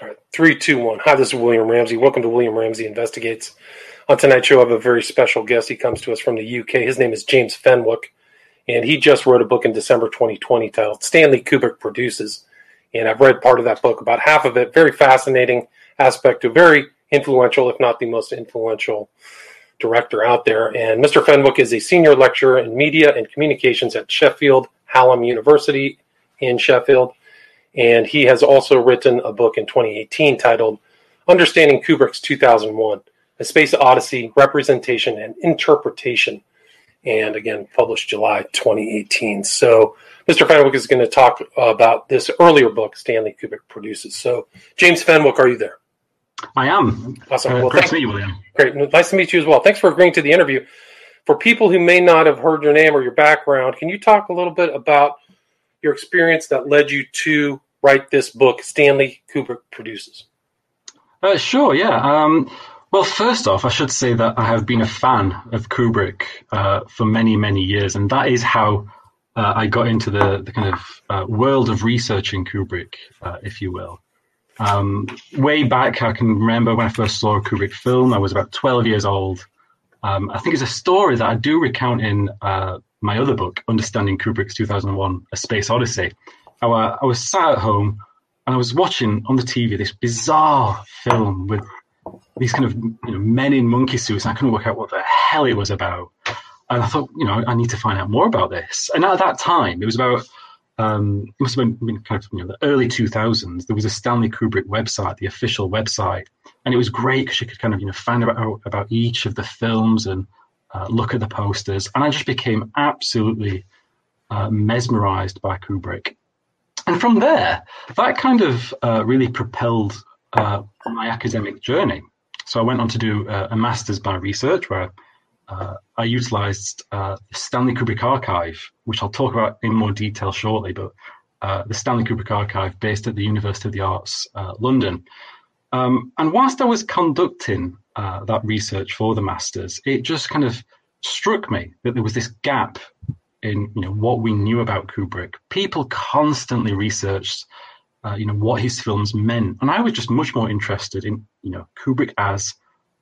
All right, three, two, one. Hi, this is William Ramsey. Welcome to William Ramsey Investigates. On tonight's show, I have a very special guest. He comes to us from the UK. His name is James Fenwick, and he just wrote a book in December 2020 titled Stanley Kubrick Produces. And I've read part of that book, about half of it. Very fascinating aspect, a very influential, if not the most influential director out there. And Mr. Fenwick is a senior lecturer in media and communications at Sheffield Hallam University in Sheffield. And he has also written a book in 2018 titled Understanding Kubrick's 2001 A Space Odyssey Representation and Interpretation. And again, published July 2018. So, Mr. Fenwick is going to talk about this earlier book Stanley Kubrick produces. So, James Fenwick, are you there? I am. Awesome. Uh, well, great thank- to meet you, William. Great. Nice to meet you as well. Thanks for agreeing to the interview. For people who may not have heard your name or your background, can you talk a little bit about your experience that led you to write this book, Stanley Kubrick Produces? Uh, sure, yeah. Um, well, first off, I should say that I have been a fan of Kubrick uh, for many, many years, and that is how uh, I got into the, the kind of uh, world of researching Kubrick, uh, if you will. Um, way back, I can remember when I first saw a Kubrick film. I was about 12 years old. Um, I think it's a story that I do recount in uh, my other book, Understanding Kubrick's 2001: A Space Odyssey. I, I was sat at home and I was watching on the TV this bizarre film with these kind of you know, men in monkey suits. And I couldn't work out what the hell it was about. And I thought, you know, I need to find out more about this. And at that time, it was about um, it must have been, kind of you know the early 2000s. There was a Stanley Kubrick website, the official website, and it was great because you could kind of you know find out about each of the films and uh, look at the posters. And I just became absolutely uh, mesmerized by Kubrick. And from there, that kind of uh, really propelled uh, my academic journey. So I went on to do uh, a master's by research where I utilized the Stanley Kubrick Archive, which I'll talk about in more detail shortly, but the Stanley Kubrick Archive based at the University of the Arts, London. Um, and whilst I was conducting uh, that research for the masters, it just kind of struck me that there was this gap in you know what we knew about Kubrick. People constantly researched uh, you know what his films meant, and I was just much more interested in you know Kubrick as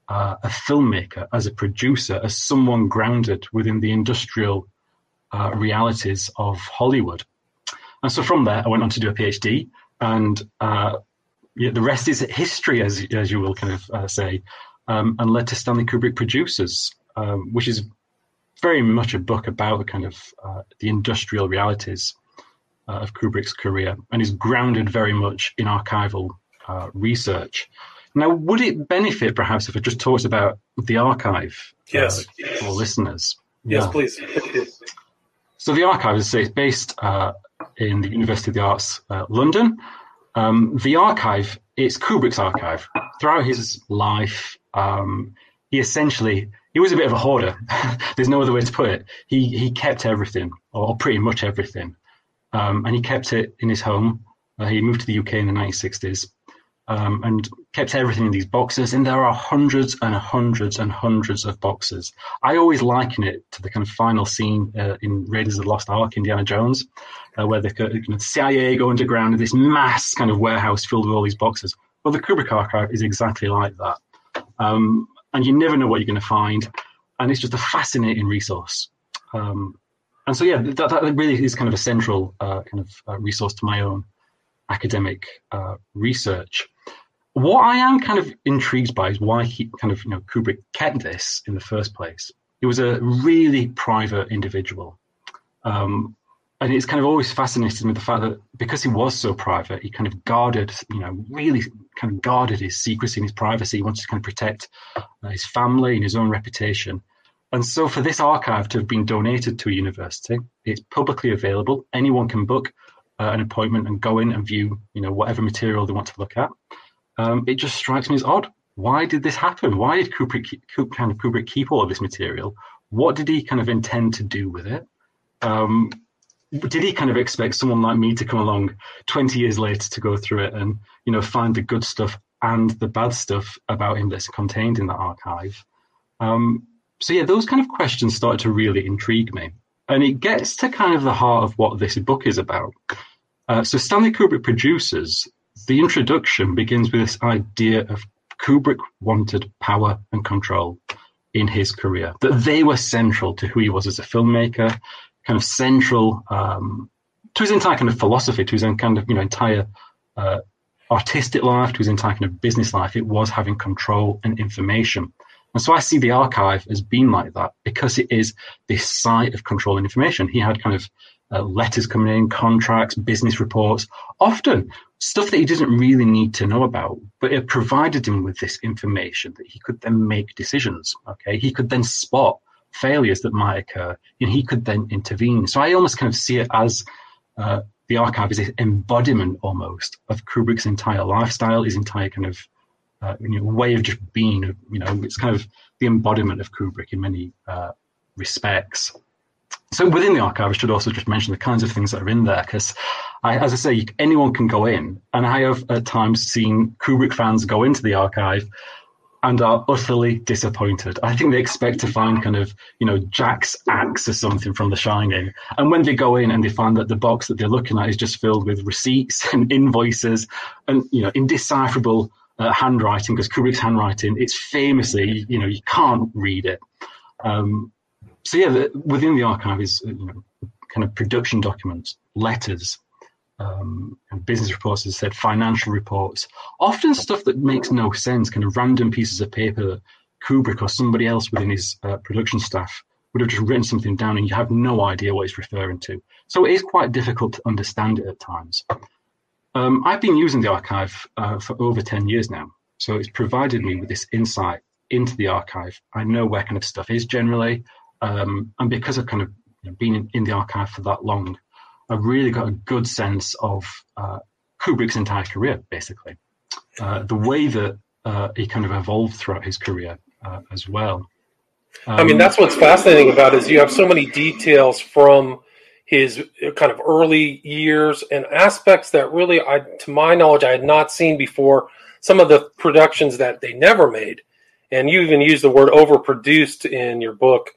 uh, a filmmaker, as a producer, as someone grounded within the industrial uh, realities of Hollywood. And so from there, I went on to do a PhD, and uh, yeah, the rest is history, as as you will kind of uh, say, um, and led to Stanley Kubrick Produces, um, which is very much a book about the kind of uh, the industrial realities uh, of Kubrick's career, and is grounded very much in archival uh, research. Now, would it benefit perhaps if I just talked about the archive Yes. uh, for listeners? Yes, Yeah. please. So the archive, as I say, is based uh, in the University of the Arts, uh, London. Um, the archive, it's Kubrick's archive. Throughout his life, um, he essentially he was a bit of a hoarder. There's no other way to put it. He he kept everything, or pretty much everything, um, and he kept it in his home. Uh, he moved to the UK in the 1960s um, and kept everything in these boxes. And there are hundreds and hundreds and hundreds of boxes. I always liken it to the kind of final scene uh, in Raiders of the Lost Ark, Indiana Jones, uh, where the you know, CIA go underground in this mass kind of warehouse filled with all these boxes. Well, the Kubrick archive is exactly like that. Um, and you never know what you're going to find. And it's just a fascinating resource. Um, and so, yeah, that, that really is kind of a central uh, kind of uh, resource to my own academic uh, research. What I am kind of intrigued by is why he kind of, you know, Kubrick kept this in the first place. He was a really private individual. Um, and it's kind of always fascinated me the fact that because he was so private, he kind of guarded, you know, really kind of guarded his secrecy and his privacy. He wanted to kind of protect uh, his family and his own reputation. And so for this archive to have been donated to a university, it's publicly available. Anyone can book uh, an appointment and go in and view, you know, whatever material they want to look at. Um, it just strikes me as odd. Why did this happen? Why did Kubrick, keep, kind of Kubrick keep all of this material? What did he kind of intend to do with it? Um, did he kind of expect someone like me to come along 20 years later to go through it and you know find the good stuff and the bad stuff about him that's contained in that archive? Um, so yeah those kind of questions started to really intrigue me. And it gets to kind of the heart of what this book is about. Uh, so stanley kubrick produces the introduction begins with this idea of Kubrick wanted power and control in his career, that they were central to who he was as a filmmaker, kind of central um, to his entire kind of philosophy, to his own kind of you know entire uh, artistic life, to his entire kind of business life. It was having control and information. And so I see the archive as being like that because it is this site of control and information. He had kind of uh, letters coming in, contracts, business reports, often stuff that he didn't really need to know about, but it provided him with this information that he could then make decisions. Okay, he could then spot failures that might occur, and he could then intervene. So I almost kind of see it as uh, the archive is an embodiment almost of Kubrick's entire lifestyle, his entire kind of uh, you know, way of just being. You know, it's kind of the embodiment of Kubrick in many uh, respects. So within the archive, I should also just mention the kinds of things that are in there because, as I say, anyone can go in, and I have at times seen Kubrick fans go into the archive and are utterly disappointed. I think they expect to find kind of, you know, Jack's axe or something from The Shining. And when they go in and they find that the box that they're looking at is just filled with receipts and invoices and, you know, indecipherable uh, handwriting, because Kubrick's handwriting, it's famously, you know, you can't read it. Um, so yeah, the, within the archive is, you know, kind of production documents, letters, um, business reports, as I said, financial reports, often stuff that makes no sense, kind of random pieces of paper that Kubrick or somebody else within his uh, production staff would have just written something down and you have no idea what he's referring to. So it is quite difficult to understand it at times. Um, I've been using the archive uh, for over 10 years now. So it's provided me with this insight into the archive. I know where kind of stuff is generally. Um, and because I've kind of been in, in the archive for that long, I've really got a good sense of uh, Kubrick's entire career, basically. Uh, the way that uh, he kind of evolved throughout his career uh, as well. Um, I mean, that's what's fascinating about it is you have so many details from his kind of early years and aspects that really, I, to my knowledge, I had not seen before. Some of the productions that they never made, and you even use the word overproduced in your book.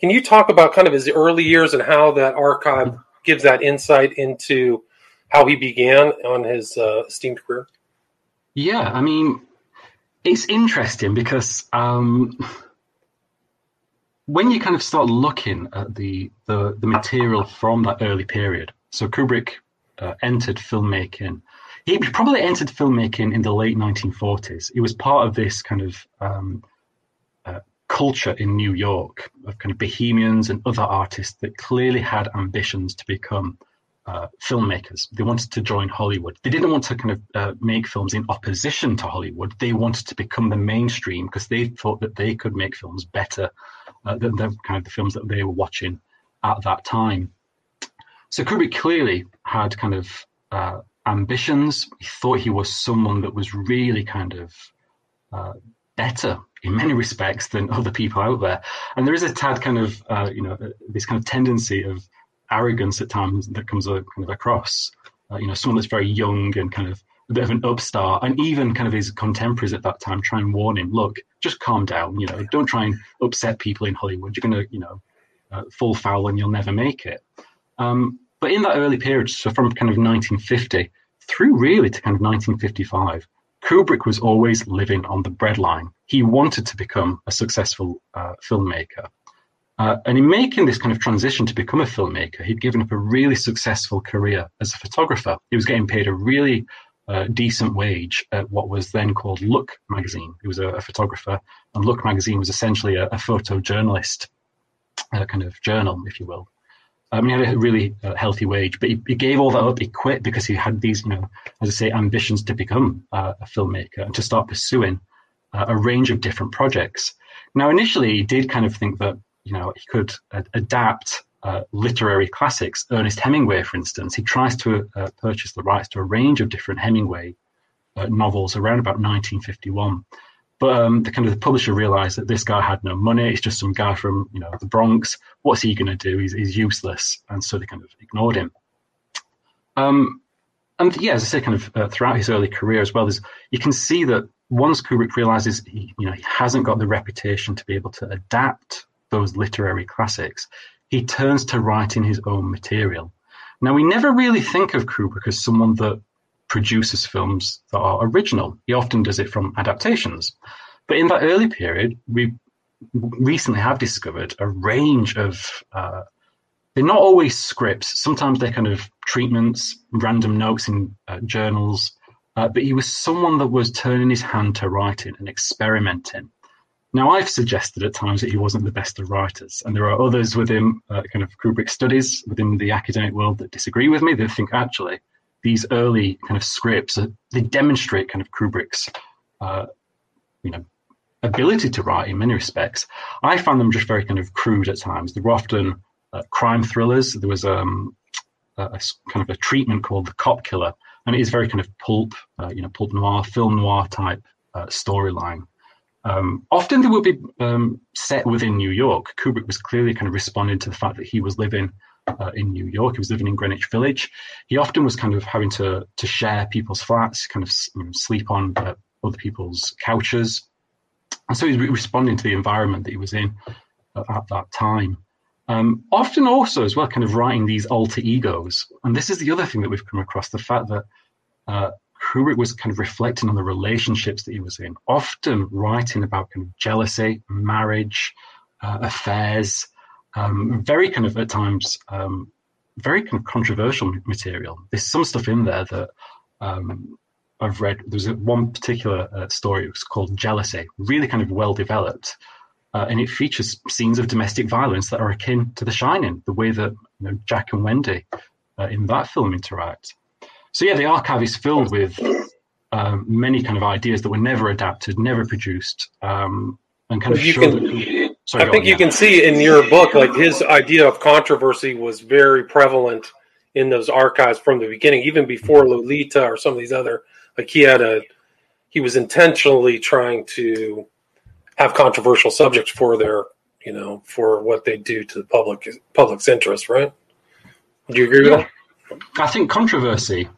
Can you talk about kind of his early years and how that archive gives that insight into how he began on his uh, esteemed career? Yeah, I mean, it's interesting because um, when you kind of start looking at the, the, the material from that early period, so Kubrick uh, entered filmmaking. He probably entered filmmaking in the late 1940s. He was part of this kind of um, culture in New York of kind of bohemians and other artists that clearly had ambitions to become uh, filmmakers. They wanted to join Hollywood. They didn't want to kind of uh, make films in opposition to Hollywood. They wanted to become the mainstream because they thought that they could make films better uh, than the kind of the films that they were watching at that time. So Kubrick clearly had kind of uh, ambitions. He thought he was someone that was really kind of uh, better in many respects than other people out there. And there is a tad kind of, uh, you know, this kind of tendency of arrogance at times that comes uh, kind of across. Uh, you know, someone that's very young and kind of a bit of an upstart, and even kind of his contemporaries at that time try and warn him, look, just calm down. You know, don't try and upset people in Hollywood. You're going to, you know, uh, fall foul and you'll never make it. Um, but in that early period, so from kind of 1950 through really to kind of 1955, Kubrick was always living on the breadline. He wanted to become a successful uh, filmmaker. Uh, and in making this kind of transition to become a filmmaker, he'd given up a really successful career as a photographer. He was getting paid a really uh, decent wage at what was then called Look magazine. He was a, a photographer, and Look magazine was essentially a, a photojournalist uh, kind of journal, if you will. I mean, he had a really uh, healthy wage, but he, he, gave all that up. He quit because he had these, you know, as I say, ambitions to become uh, a filmmaker and to start pursuing uh, a range of different projects. Now, initially, he did kind of think that, you know, he could adapt uh, literary classics. Ernest Hemingway, for instance, he tries to uh, purchase the rights to a range of different Hemingway uh, novels around about 1951. But um, the kind of the publisher realized that this guy had no money. It's just some guy from you know the Bronx. What's he going to do? He's, he's useless, and so they kind of ignored him. Um, and yeah, as I say, kind of uh, throughout his early career as well, you can see that once Kubrick realizes he, you know, he hasn't got the reputation to be able to adapt those literary classics, he turns to writing his own material. Now, we never really think of Kubrick as someone that produces films that are original. He often does it from adaptations. But in that early period, we recently have discovered a range of. Uh, they're not always scripts. Sometimes they're kind of treatments, random notes in uh, journals. Uh, but he was someone that was turning his hand to writing and experimenting. Now, I've suggested at times that he wasn't the best of writers, and there are others within uh, kind of Kubrick studies within the academic world that disagree with me. They think actually these early kind of scripts uh, they demonstrate kind of Kubrick's, uh, you know, ability to write in many respects. I found them just very kind of crude at times. They were often uh, crime thrillers. There was um, a, a, kind of a treatment called the Cop Killer, and it is very kind of pulp, uh, you know, pulp noir, film noir type uh, storyline. Um, often they would be um, set within New York. Kubrick was clearly kind of responding to the fact that he was living uh, in New York. He was living in Greenwich Village. He often was kind of having to to share people's flats, kind of you know, sleep on uh, other people's couches, and so he's re- responding to the environment that he was in uh, at that time. Um, often also as well, kind of writing these alter egos, and this is the other thing that we've come across: the fact that uh, Kubrick was kind of reflecting on the relationships that he was in, often writing about kind of jealousy, marriage, uh, affairs, um, very kind of at times um, very kind of controversial material. There's some stuff in there that um, I've read. There's one particular uh, story. It was called Jealousy, really kind of well developed, uh, and it features scenes of domestic violence that are akin to The Shining, the way that you know, Jack and Wendy uh, in that film interact. So yeah, the archive is filled with um, many kind of ideas that were never adapted, never produced, um, and kind of you can, that, sorry, I think you yeah. can see in your book, like his idea of controversy was very prevalent in those archives from the beginning, even before Lolita or some of these other. Like he had a, he was intentionally trying to have controversial subjects for their, you know, for what they do to the public public's interest, right? Do you agree with that? I think controversy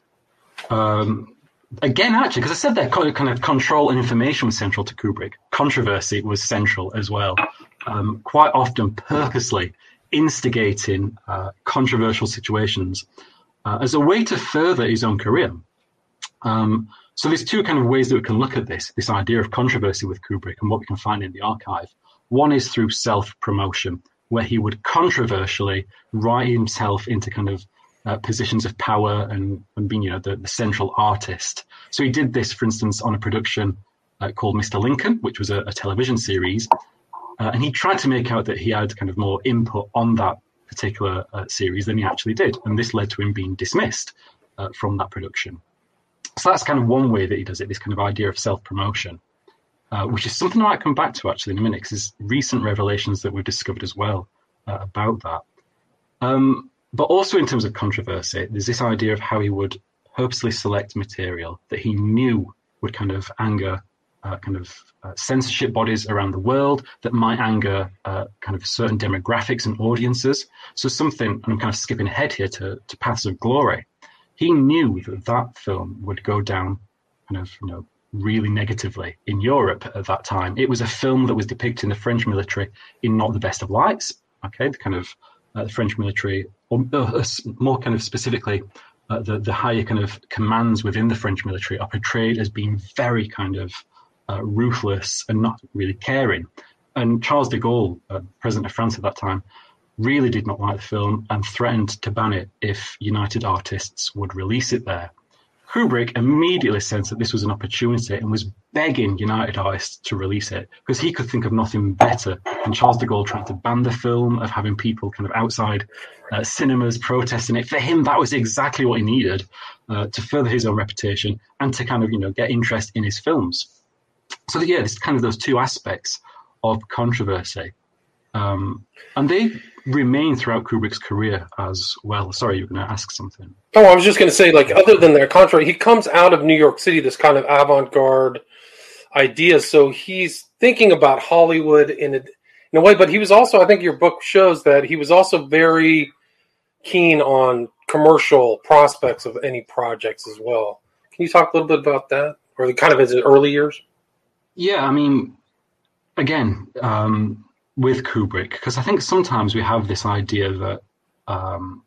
um, again, actually, because I said that kind of control and information was central to Kubrick. Controversy was central as well. Um, quite often, purposely instigating uh, controversial situations uh, as a way to further his own career. Um, so there's two kind of ways that we can look at this, this idea of controversy with Kubrick and what we can find in the archive. One is through self-promotion, where he would controversially write himself into kind of uh, positions of power and, and being, you know, the, the, central artist. So he did this, for instance, on a production uh, called Mr. Lincoln, which was a, a television series. Uh, and he tried to make out that he had kind of more input on that particular uh, series than he actually did. And this led to him being dismissed uh, from that production. So that's kind of one way that he does it, this kind of idea of self promotion. Uh, which is something I might come back to actually in a minute, because there's recent revelations that we've discovered as well about that. Um, but also in terms of controversy, there's this idea of how he would purposely select material that he knew would kind of anger uh, kind of uh, censorship bodies around the world that might anger uh, kind of certain demographics and audiences. So something, and I'm kind of skipping ahead here to, to Paths of Glory. He knew that that film would go down kind of, you know, really negatively in Europe at that time. It was a film that was depicting the French military in not the best of lights. Okay, the kind of uh, the French military or uh, more kind of specifically, the, the higher kind of commands within the French military are portrayed as being very kind of uh, ruthless and not really caring. And Charles de Gaulle, uh, president of France at that time, really did not like the film and threatened to ban it if United Artists would release it there. Kubrick immediately sensed that this was an opportunity and was begging United Artists to release it because he could think of nothing better than Charles de Gaulle trying to ban the film, of having people kind of outside uh, cinemas protesting it. For him, that was exactly what he needed uh, to further his own reputation and to kind of, you know, get interest in his films. So, yeah, there's kind of those two aspects of controversy. Um, and they remain throughout Kubrick's career as well. Sorry, you were going to ask something. Oh, I was just going to say, like, other than that contrary, he comes out of New York City, this kind of avant-garde idea. So he's thinking about Hollywood in a, in a way, but he was also, I think your book shows that he was also very keen on commercial prospects of any projects as well. Can you talk a little bit about that, or the kind of his early years? Yeah, I mean, again, um, with Kubrick because I think sometimes we have this idea that um,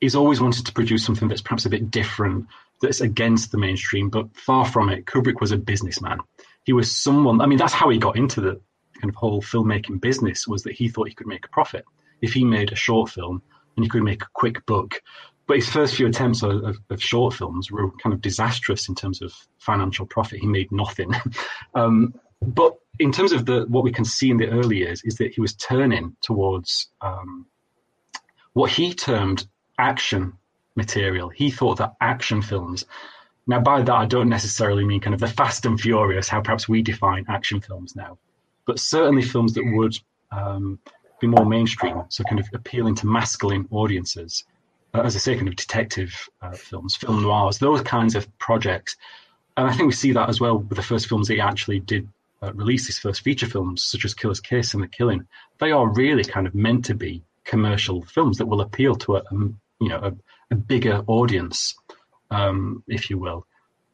he's always wanted to produce something that's perhaps a bit different that's against the mainstream, but far from it. Kubrick was a businessman. He was someone. I mean, that's how he got into the kind of whole filmmaking business. Was that he thought he could make a profit if he made a short film and he could make a quick book. But his first few attempts of, of, of short films were kind of disastrous in terms of financial profit. He made nothing. um, but in terms of the what we can see in the early years is that he was turning towards um, what he termed action material. He thought that action films. Now, by that, I don't necessarily mean kind of the Fast and Furious, how perhaps we define action films now, but certainly films that would um, be more mainstream, so kind of appealing to masculine audiences. Uh, as I say, kind of detective uh, films, film noirs, those kinds of projects. And I think we see that as well with the first films that he actually did uh, release, his first feature films, such as Killer's Kiss and The Killing. They are really kind of meant to be commercial films that will appeal to a, you know a, a bigger audience, um, if you will.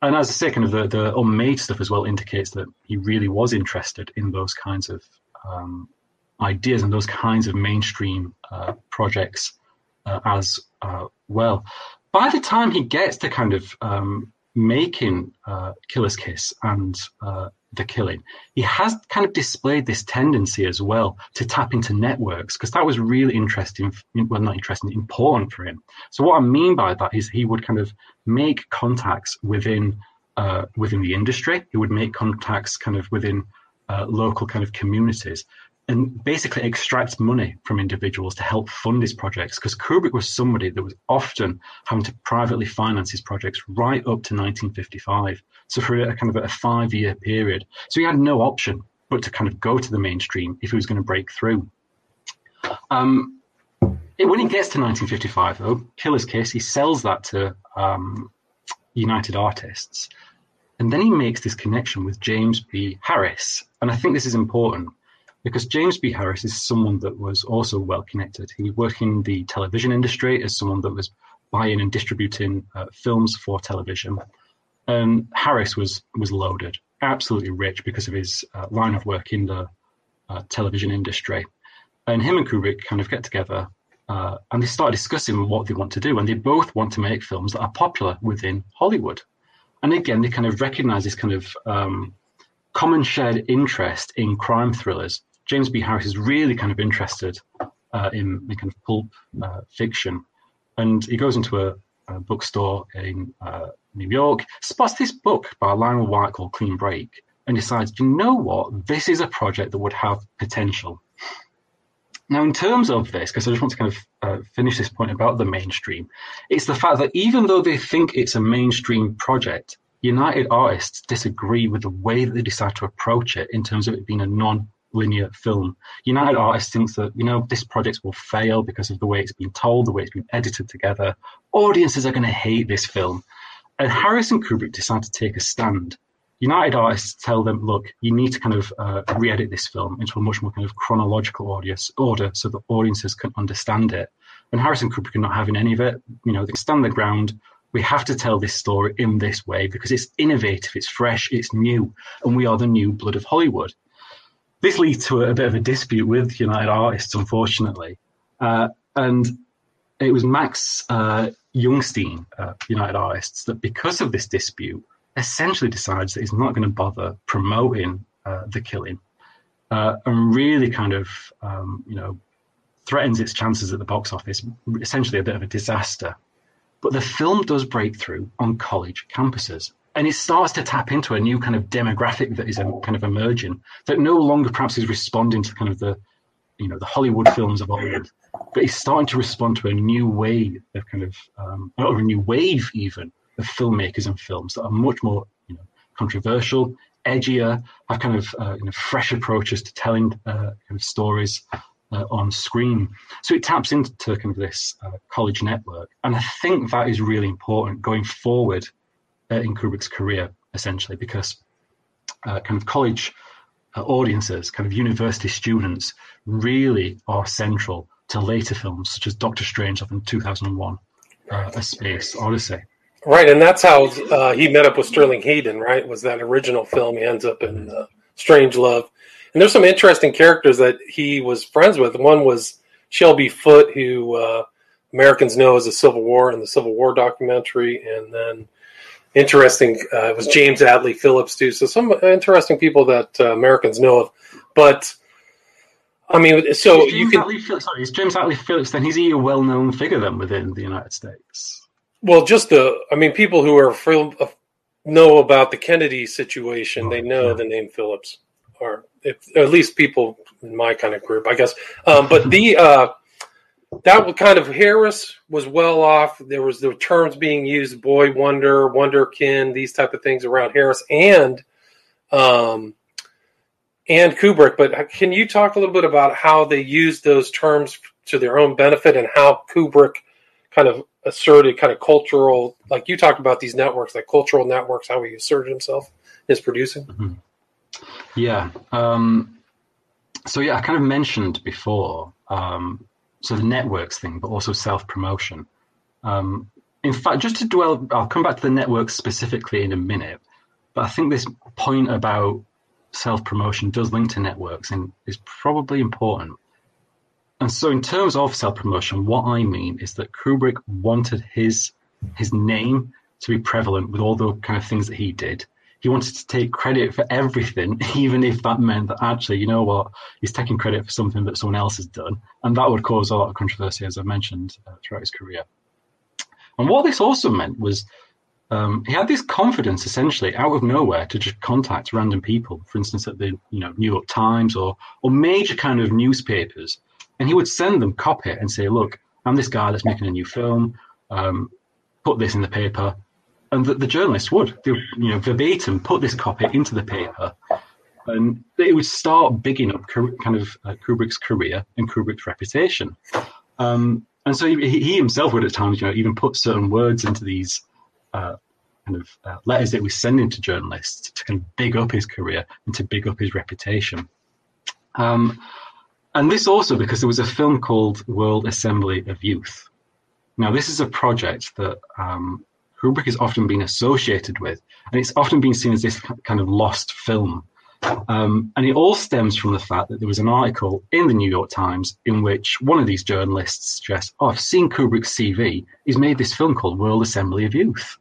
And as I say, kind of the, the unmade stuff as well indicates that he really was interested in those kinds of um, ideas and those kinds of mainstream uh, projects uh, as uh, well. By the time he gets to kind of um, making uh, Killer's Kiss and uh, the killing, he has kind of displayed this tendency as well to tap into networks because that was really interesting. Well, not interesting, important for him. So what I mean by that is he would kind of make contacts within uh, within the industry. He would make contacts kind of within uh, local kind of communities and basically extract money from individuals to help fund his projects because Kubrick was somebody that was often having to privately finance his projects right up to 1955. So for a kind of a five year period. So he had no option but to kind of go to the mainstream if he was going to break through. Um, it, when he gets to 1955, though, Killer's Kiss, he sells that to um, United Artists. And then he makes this connection with James B. Harris. And I think this is important because James B. Harris is someone that was also well connected. He worked in the television industry as someone that was buying and distributing uh, films for television. And Harris was was loaded, absolutely rich because of his uh, line of work in the uh, television industry. And him and Kubrick kind of get together uh, and they start discussing what they want to do. And they both want to make films that are popular within Hollywood. And again, they kind of recognize this kind of um, common shared interest in crime thrillers James B. Harris is really kind of interested uh, in, in, kind of pulp uh, fiction, and he goes into a, a bookstore in uh, New York, spots this book by Lionel White called Clean Break, and decides, you know what, this is a project that would have potential. Now, in terms of this, because I just want to kind of uh, finish this point about the mainstream, it's the fact that even though they think it's a mainstream project, United Artists disagree with the way that they decide to approach it in terms of it being a non linear film. United Artists thinks that, you know, this project will fail because of the way it's been told, the way it's been edited together. Audiences are going to hate this film. And Harris and Kubrick decide to take a stand. United Artists tell them, look, you need to kind of uh, re-edit this film into a much more kind of chronological audience, order so that audiences can understand it. And Harrison Cooper are not having any of it. You know, they stand their ground. We have to tell this story in this way because it's innovative, it's fresh, it's new, and we are the new blood of Hollywood this leads to a, a, bit of a dispute with United Artists, unfortunately. Uh, and it was Max uh, Youngstein, uh, United Artists, that because of this dispute, essentially decides that he's not going to bother promoting uh, the killing, uh, and really kind of, um, you know, threatens its chances at the box office. Essentially, a bit of a disaster. But the film does break through on college campuses and it starts to tap into a new kind of demographic that is kind of emerging that no longer perhaps is responding to kind of the you know the Hollywood films of old, but is starting to respond to a new way of kind of um, or a new wave even of filmmakers and films that are much more you know controversial, edgier, have kind of uh, you know fresh approaches to telling uh, kind of stories. Uh, on screen, so it taps into kind of this uh, college network, and I think that is really important going forward uh, in Kubrick's career, essentially, because uh, kind of college audiences, kind of university students, really are central to later films such as Doctor Strangelove in 2001, uh, A Space Odyssey. Right, and that's how uh, he met up with Sterling Hayden. Right, was that original film? He ends up in uh, Strangelove, and there's some interesting characters that he was friends with. One was Shelby Foote, who Americans know as the Civil War in the Civil War documentary, and then interesting. Uh, it was James Atlee Phillips too. So some interesting people that uh, Americans know of. But I mean, so James you can. Sorry, is James Atlee Phillips? Then he's a well-known figure then within the United States? Well, just the. I mean, people who are uh, know about the Kennedy situation. they know the name Phillips, or if, at least people in my kind of group, I guess. Um, but the. Uh, that was kind of Harris was well off. There was the terms being used, boy wonder, wonderkin, these type of things around Harris and um, and Kubrick. But can you talk a little bit about how they used those terms to their own benefit and how Kubrick kind of asserted kind of cultural, like you talked about these networks, like cultural networks, how he asserted himself his producing? Mm-hmm. Yeah. Um, so yeah, I kind of mentioned before. Um, so the networks thing, but also self promotion. Um, in fact, just to dwell, I'll come back to the networks specifically in a minute, but I think this point about self promotion does link to networks and is probably important. And so, in terms of self promotion, what I mean is that Kubrick wanted his his name to be prevalent with all the kind of things that he did he wanted to take credit for everything, even if that meant that actually, you know what, he's taking credit for something that someone else has done. And that would cause a lot of controversy, as I mentioned, uh, throughout his career. And what this also meant was um, he had this confidence, essentially, out of nowhere, to just contact random people, for instance, at the you know New York Times or or major kind of newspapers, and he would send them copy and say, "Look, I'm this guy that's making a new film. Um, put this in the paper and the, the journalists would, they, you know, verbatim put this copy into the paper, and it would start bigging up kind of uh, Kubrick's career and Kubrick's reputation. Um, and so he, he, himself would at times, you know, even put certain words into these uh, kind of uh, letters that he was sending to journalists to kind of big up his career and to big up his reputation. Um, and this also because there was a film called World Assembly of Youth. Now, this is a project that um, Kubrick has often been associated with, and it's often been seen as this kind of lost film. Um, and it all stems from the fact that there was an article in the New York Times in which one of these journalists suggests, "Oh, I've seen Kubrick's CV. He's made this film called World Assembly of Youth."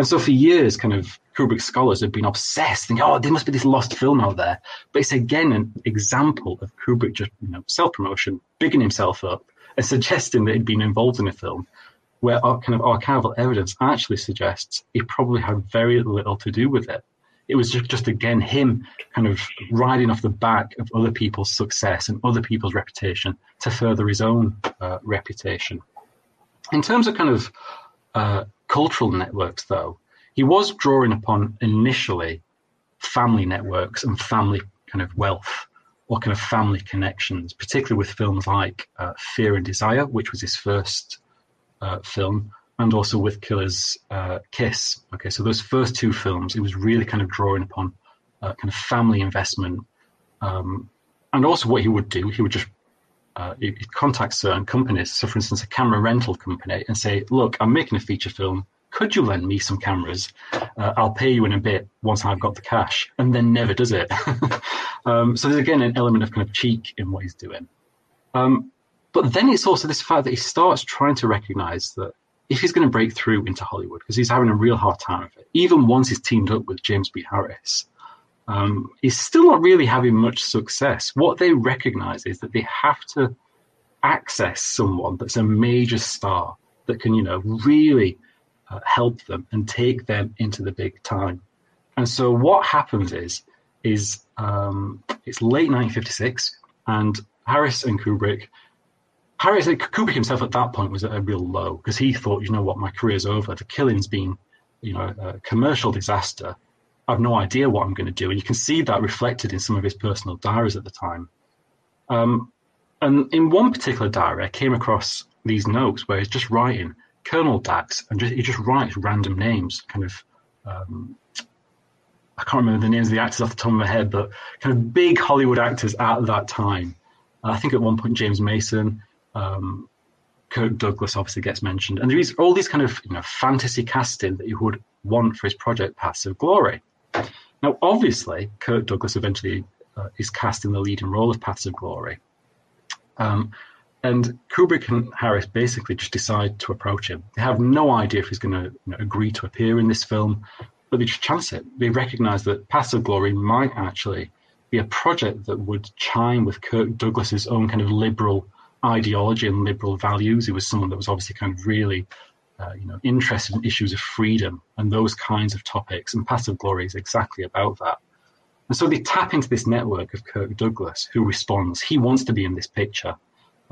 And so for years, kind of Kubrick scholars have been obsessed, thinking, "Oh, there must be this lost film out there." But it's again an example of Kubrick just you know self promotion, bigging himself up, and suggesting that he'd been involved in a film where kind of archival evidence actually suggests he probably had very little to do with it. It was just, just again him kind of riding off the back of other people's success and other people's reputation to further his own uh, reputation. In terms of kind of uh, cultural networks, though, he was drawing upon initially family networks and family kind of wealth or kind of family connections, particularly with films like uh, Fear and Desire, which was his first uh, film and also with Killer's uh, Kiss. Okay, so those first two films, it was really kind of drawing upon uh, kind of family investment. Um, and also what he would do, he would just uh, he'd contact certain companies. So, for instance, a camera rental company and say, "Look, I'm making a feature film. Could you lend me some cameras? Uh, I'll pay you in a bit once I've got the cash." And then never does it. um, so there's again an element of kind of cheek in what he's doing. Um, but then it's also this fact that he starts trying to recognize that if he's going to break through into Hollywood, because he's having a real hard time of it, even once he's teamed up with James B. Harris, um, he's still not really having much success. What they recognize is that they have to access someone that's a major star that can, you know, really uh, help them and take them into the big time. And so what happens is, is um, it's late 1956, and Harris and Kubrick Harry said Kubrick himself at that point was at a real low because he thought, you know what, my career's over. The killing's been, you know, a commercial disaster. I've no idea what I'm going to do. And you can see that reflected in some of his personal diaries at the time. Um, and in one particular diary, I came across these notes where he's just writing Colonel Dax, and just, he just writes random names, kind of. Um, I can't remember the names of the actors off the top of my head, but kind of big Hollywood actors at that time. I think at one point James Mason, um, Kirk Douglas obviously gets mentioned, and there is all these kind of you know fantasy casting that you would want for his project Paths of Glory. Now, obviously, Kirk Douglas eventually uh, is cast in the leading role of Paths of Glory, um, and Kubrick and Harris basically just decide to approach him. They have no idea if he's going to you know, agree to appear in this film, but they just chance it. They recognize that Paths of Glory might actually be a project that would chime with Kirk Douglas's own kind of liberal ideology and liberal values. He was someone that was obviously kind of really, uh, you know, interested in issues of freedom and those kinds of topics. And Paths of Glory is exactly about that. And so they tap into this network of Kirk Douglas, who responds. He wants to be in this picture.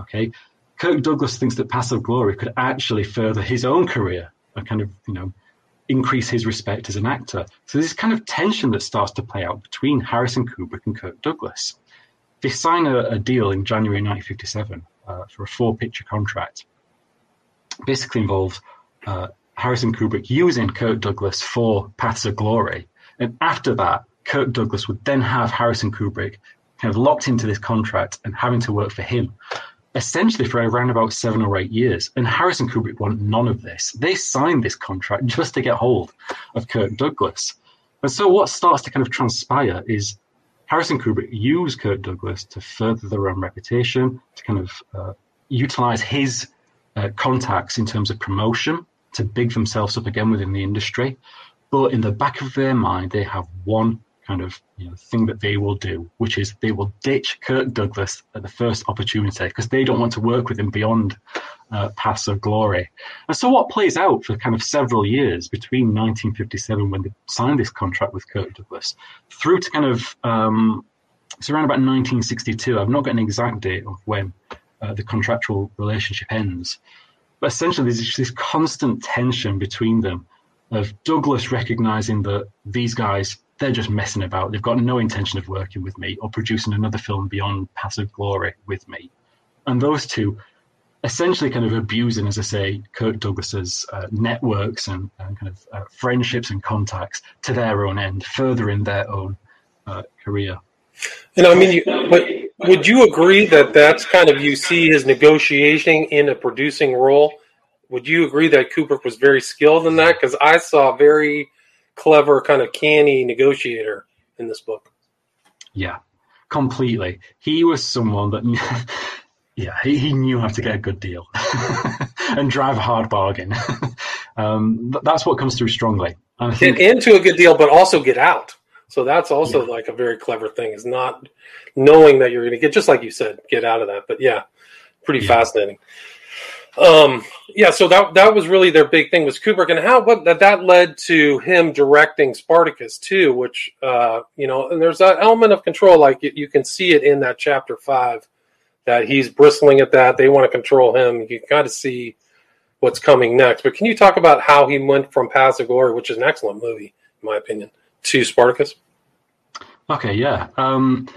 Okay, Kirk Douglas thinks that Paths of Glory could actually further his own career and kind of, you know, increase his respect as an actor. So this kind of tension that starts to play out between Harris and Kubrick and Kirk Douglas. They sign a, a deal in January 1957 uh, for a four-picture contract. Basically involves uh, Harris and Kubrick using Kirk Douglas for Paths of Glory, and after that, Kirk Douglas would then have Harris and Kubrick kind of locked into this contract and having to work for him essentially for around about seven or eight years. And Harris and Kubrick want none of this. They signed this contract just to get hold of Kirk Douglas. And so what starts to kind of transpire is Harris and Kubrick used Kirk Douglas to further their own reputation, to kind of uh, utilize his uh, contacts in terms of promotion to big themselves up again within the industry. But in the back of their mind, they have one kind of you know, thing that they will do, which is they will ditch Kirk Douglas at the first opportunity because they don't want to work with him beyond uh, Paths of Glory. And so, what plays out for kind of several years between 1957 when they signed this contract with Kirk Douglas through to kind of um, it's around about 1962. I've not got an exact date of when uh, the contractual relationship ends, but essentially there's this constant tension between them of Douglas recognizing that these guys they're just messing about. They've got no intention of working with me or producing another film beyond of Glory with me. And those two essentially kind of abusing, as I say, Kirk Douglas's uh, networks and, and, kind of uh, friendships and contacts to their own end, furthering their own uh, career. And I mean, you, but would you agree that that's kind of you see his negotiating in a producing role? Would you agree that Kubrick was very skilled in that? Because I saw a very clever, kind of canny negotiator in this book. Yeah, completely. He was someone that, yeah, he, he knew how to get a good deal and drive a hard bargain. um, that's what comes through strongly. And think, get into a good deal, but also get out. So that's also yeah. like a very clever thing is not knowing that you're going to get, just like you said, get out of that. But yeah, pretty yeah. fascinating. Um, yeah, so that that was really their big thing was Kubrick, and how what that that led to him directing Spartacus too, which uh, you know, and there's that element of control, like you, you can see it in that chapter five, that he's bristling at that. They want to control him. You kind of see what's coming next. But can you talk about how he went from Paths of Glory, which is an excellent movie in my opinion, to Spartacus? Okay, yeah. Um,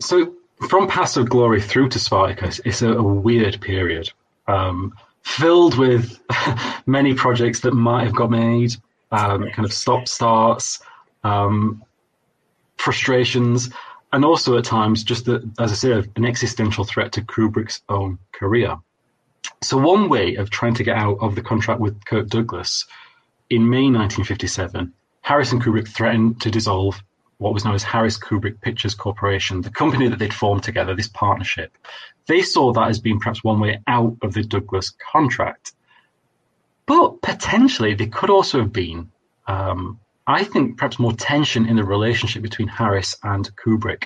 so from of Glory through to Spartacus, it's a, a weird period um, filled with many projects that might have got made, um, kind of stop starts, um, frustrations, and also at times just the, as I said, an existential threat to Kubrick's own career. So one way of trying to get out of the contract with Kirk Douglas in May 1957, Harris and Kubrick threatened to dissolve what was known as Harris Kubrick Pictures Corporation, the company that they'd formed together, this partnership. They saw that as being perhaps one way out of the Douglas contract. But potentially, there could also have been, um, I think, perhaps more tension in the relationship between Harris and Kubrick.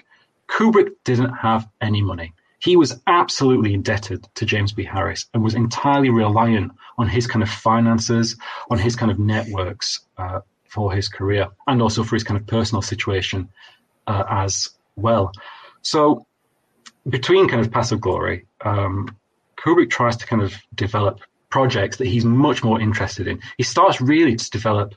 Kubrick didn't have any money. He was absolutely indebted to James B. Harris and was entirely reliant on his kind of finances, on his kind of networks uh, for his career and also for his kind of personal situation uh, as well. So between kind of of Glory, um, Kubrick tries to kind of develop projects that he's much more interested in. He starts really to develop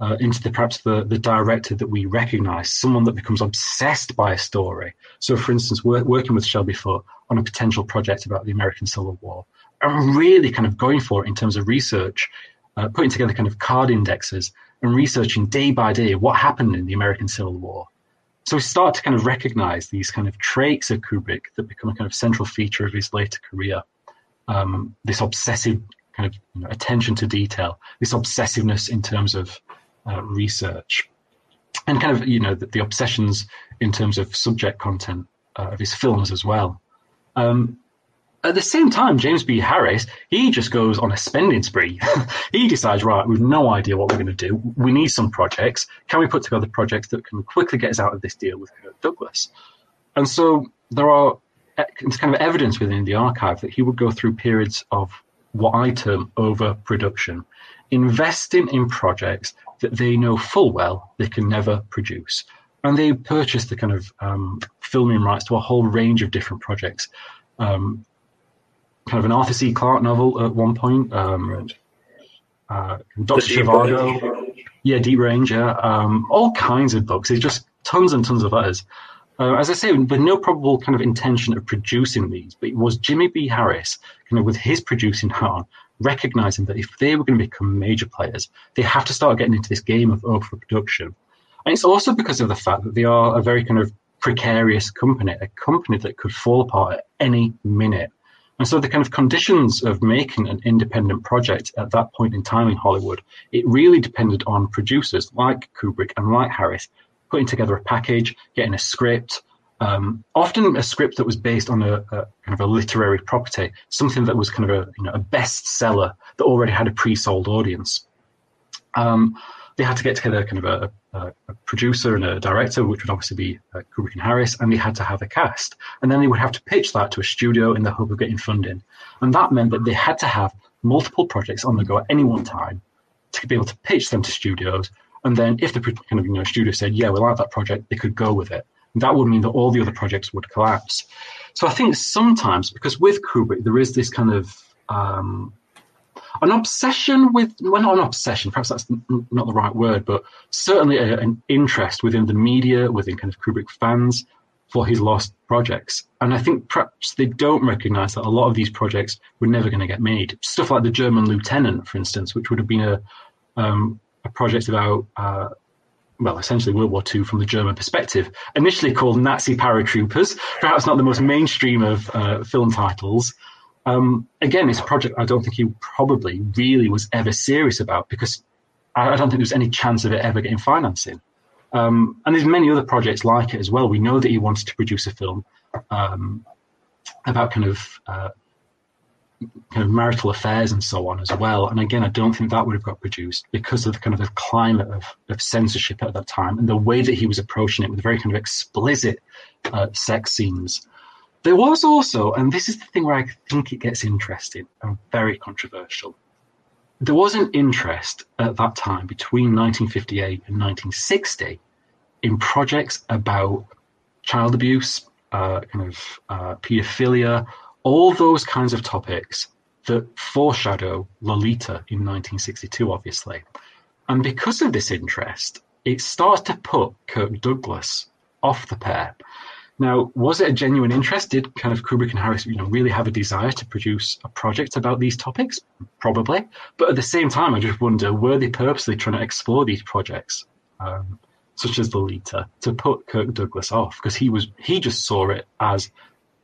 uh, into the perhaps the, the director that we recognize, someone that becomes obsessed by a story. So, for instance, working with Shelby Foote on a potential project about the American Civil War, and really kind of going for it in terms of research, uh, putting together kind of card indexes and researching day by day what happened in the American Civil War. So we start to kind of recognize these kind of traits of Kubrick that become a kind of central feature of his later career. Um, this obsessive kind of you know, attention to detail, this obsessiveness in terms of uh, research, and kind of you know the, the, obsessions in terms of subject content uh, of his films as well. Um, at the same time, James B. Harris, he just goes on a spending spree. he decides, right, we've no idea what we're going to do. We need some projects. Can we put together projects that can quickly get us out of this deal with Kirk Douglas? And so there are it's kind of evidence within the archive that he would go through periods of what I term overproduction, investing in projects that they know full well they can never produce. And they purchased the kind of um, filming rights to a whole range of different projects. Um, kind of an Arthur C. Clarke novel at one point. Um, uh, Doctor Zhivago. Yeah, Deep Range. Yeah, um, all kinds of books. There's just tons and tons of others. Uh, as I say, with no probable kind of intention of producing these, but it was Jimmy B. Harris, kind of with his producing hat on, recognizing that if they were going to become major players, they have to start getting into this game of overproduction. And it's also because of the fact that they are a very kind of precarious company, a company that could fall apart at any minute. And so the kind of conditions of making an independent project at that point in time in Hollywood, it really depended on producers like Kubrick and like Harris putting together a package, getting a script, um, often a script that was based on a, a, kind of a literary property, something that was kind of a, you know, a bestseller that already had a pre-sold audience. Um, they had to get together kind of a, a, a, producer and a director, which would obviously be uh, Kubrick and Harris, and they had to have a cast. And then they would have to pitch that to a studio in the hope of getting funding. And that meant that they had to have multiple projects on the go at any one time to be able to pitch them to studios. And then if the kind of you know studio said, yeah, we like that project, they could go with it. And that would mean that all the other projects would collapse. So I think sometimes, because with Kubrick, there is this kind of um, an obsession with well not an obsession perhaps that's not the right word but certainly a, an interest within the media within kind of kubrick fans for his lost projects. And i think perhaps they don't recognize that a lot of these projects were never going to get made. Stuff like the german lieutenant for instance which would have been a um, a project about uh, well, essentially World War II from the German perspective, initially called Nazi Paratroopers, perhaps not the most mainstream of uh, film titles, um, again, it's a project I don't think he probably really was ever serious about because I, I don't think there was any chance of it ever getting financing. Um, and there's many other projects like it as well. We know that he wanted to produce a film um, about kind of uh, kind of marital affairs and so on as well. And again, I don't think that would have got produced because of the kind of the climate of, of censorship at that time and the way that he was approaching it with very kind of explicit uh, sex scenes. There was also, and this is the thing where I think it gets interesting and very controversial. There was an interest at that time between 1958 and 1960 in projects about child abuse, uh, kind of uh, pedophilia, all those kinds of topics that foreshadow Lolita in 1962, obviously. And because of this interest, it starts to put Kirk Douglas off the pair. Now, was it a genuine interest? Did kind of Kubrick and Harris, you know, really have a desire to produce a project about these topics? Probably. But at the same time, I just wonder, were they purposely trying to explore these projects, um, such as the Lolita, to put Kirk Douglas off? Because he was he just saw it as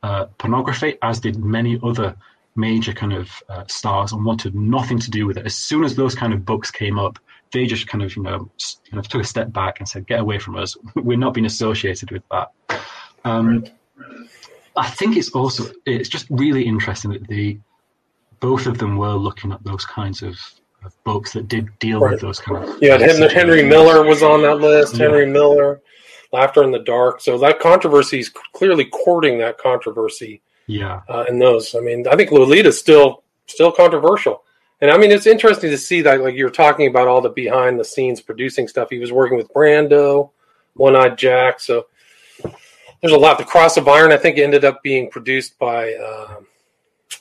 uh, pornography, as did many other major kind of uh, stars, and wanted nothing to do with it. As soon as those kind of books came up, they just kind of, you know, kind of took a step back and said, "Get away from us. We're not being associated with that." Um, I think it's also it's just really interesting that the both of them were looking at those kinds of, of books that did deal right. with those kind of yeah. Henry, Henry Miller was on that list. Yeah. Henry Miller, Laughter in the Dark. So that controversy is clearly courting that controversy. Yeah, uh, and those. I mean, I think Lolita's still still controversial. And I mean, it's interesting to see that, like you're talking about all the behind the scenes producing stuff. He was working with Brando, One Eyed Jack. So there's a lot. The Cross of Iron, I think, ended up being produced by, um,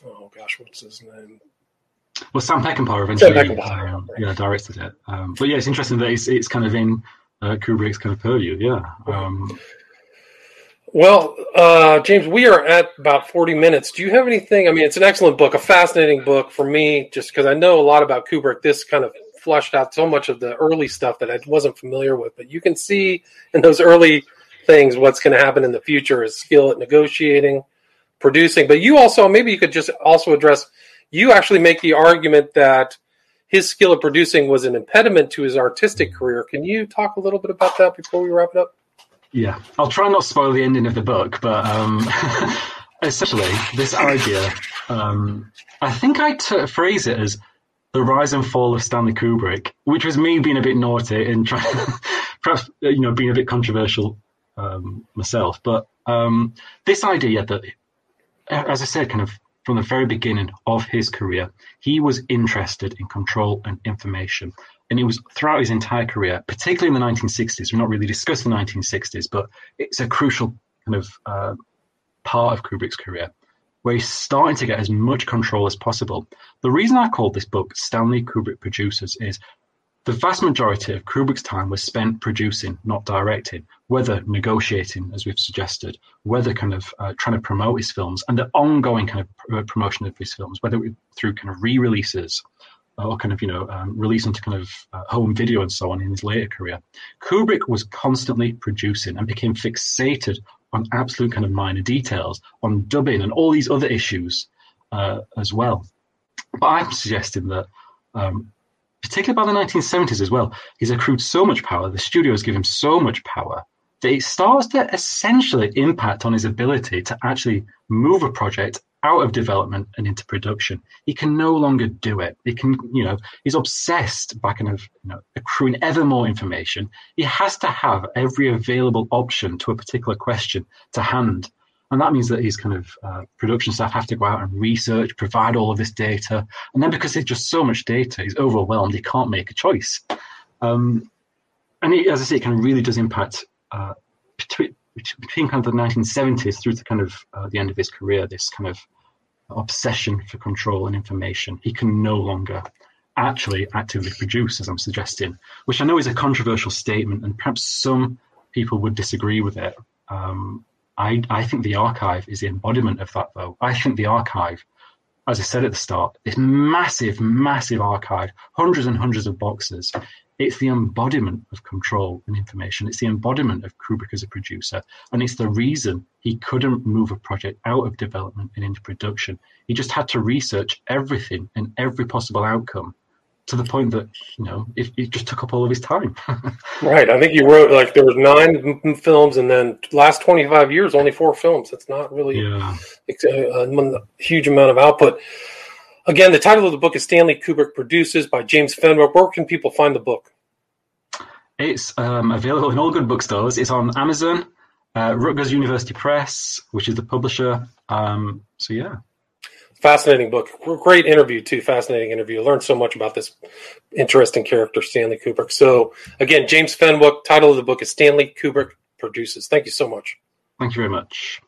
oh gosh, what's his name? Well, Sam Peckinpah eventually Sam Peckinpah, um, yeah, directed it. Um, but yeah, it's interesting that it's, it's kind of in uh, Kubrick's kind of purview. Yeah. Um, well, uh, James, we are at about 40 minutes. Do you have anything? I mean, it's an excellent book, a fascinating book for me, just because I know a lot about Kubrick. This kind of flushed out so much of the early stuff that I wasn't familiar with. But you can see in those early things what's going to happen in the future is skill at negotiating, producing. But you also maybe you could just also address. You actually make the argument that his skill at producing was an impediment to his artistic career. Can you talk a little bit about that before we wrap it up? Yeah, I'll try not to spoil the ending of the book, but um, essentially, this idea, um, I think I t- phrase it as the rise and fall of Stanley Kubrick, which was me being a bit naughty and trying, perhaps you know, being a bit controversial um, myself. But um, this idea that, as I said, kind of from the very beginning of his career, he was interested in control and information. And it was throughout his entire career, particularly in the 1960s. We're not really discussing the 1960s, but it's a crucial kind of uh, part of Kubrick's career where he's starting to get as much control as possible. The reason I called this book Stanley Kubrick Produces is the vast majority of Kubrick's time was spent producing, not directing, whether negotiating, as we've suggested, whether kind of uh, trying to promote his films and the ongoing kind of uh, promotion of his films, whether through kind of re-releases or kind of you know um, into kind of uh, home video and so on in his later career. Kubrick was constantly producing and became fixated on absolute kind of minor details, on dubbing and all these other issues uh, as well. But I'm suggesting that, um, particularly by the 1970s as well, he's accrued so much power, the studios give him so much power that it starts to essentially impact on his ability to actually move a project out of development and into production. He can no longer do it. He can, you know, he's obsessed by kind of, you know, accruing ever more information. He has to have every available option to a particular question to hand. And that means that his kind of uh, production staff have to go out and research, provide all of this data. And then because there's just so much data, he's overwhelmed. He can't make a choice. Um, and it, as I say, it kind of really does impact uh, between, between kind of the 1970s through to kind of uh, the end of his career, this kind of obsession for control and information. He can no longer actually actively produce, as I'm suggesting, which I know is a controversial statement, and perhaps some people would disagree with it. Um, I, I think the archive is the embodiment of that, though. I think the archive, as I said at the start, this massive, massive archive, hundreds and hundreds of boxes, it's the embodiment of control and information. It's the embodiment of Kubrick as a producer. And it's the reason he couldn't move a project out of development and into production. He just had to research everything and every possible outcome to the point that, you know, it, it just took up all of his time. right. I think you wrote like there was nine films and then last 25 years, only four films. That's not really yeah. a, a huge amount of output. Again, the title of the book is Stanley Kubrick Produces by James Fenwick. Where can people find the book? It's um, available in all good bookstores. It's on Amazon, uh, Rutgers University Press, which is the publisher. Um, so, yeah. Fascinating book. Great interview, too. Fascinating interview. Learned so much about this interesting character, Stanley Kubrick. So, again, James Fenwick, title of the book is Stanley Kubrick Produces. Thank you so much. Thank you very much.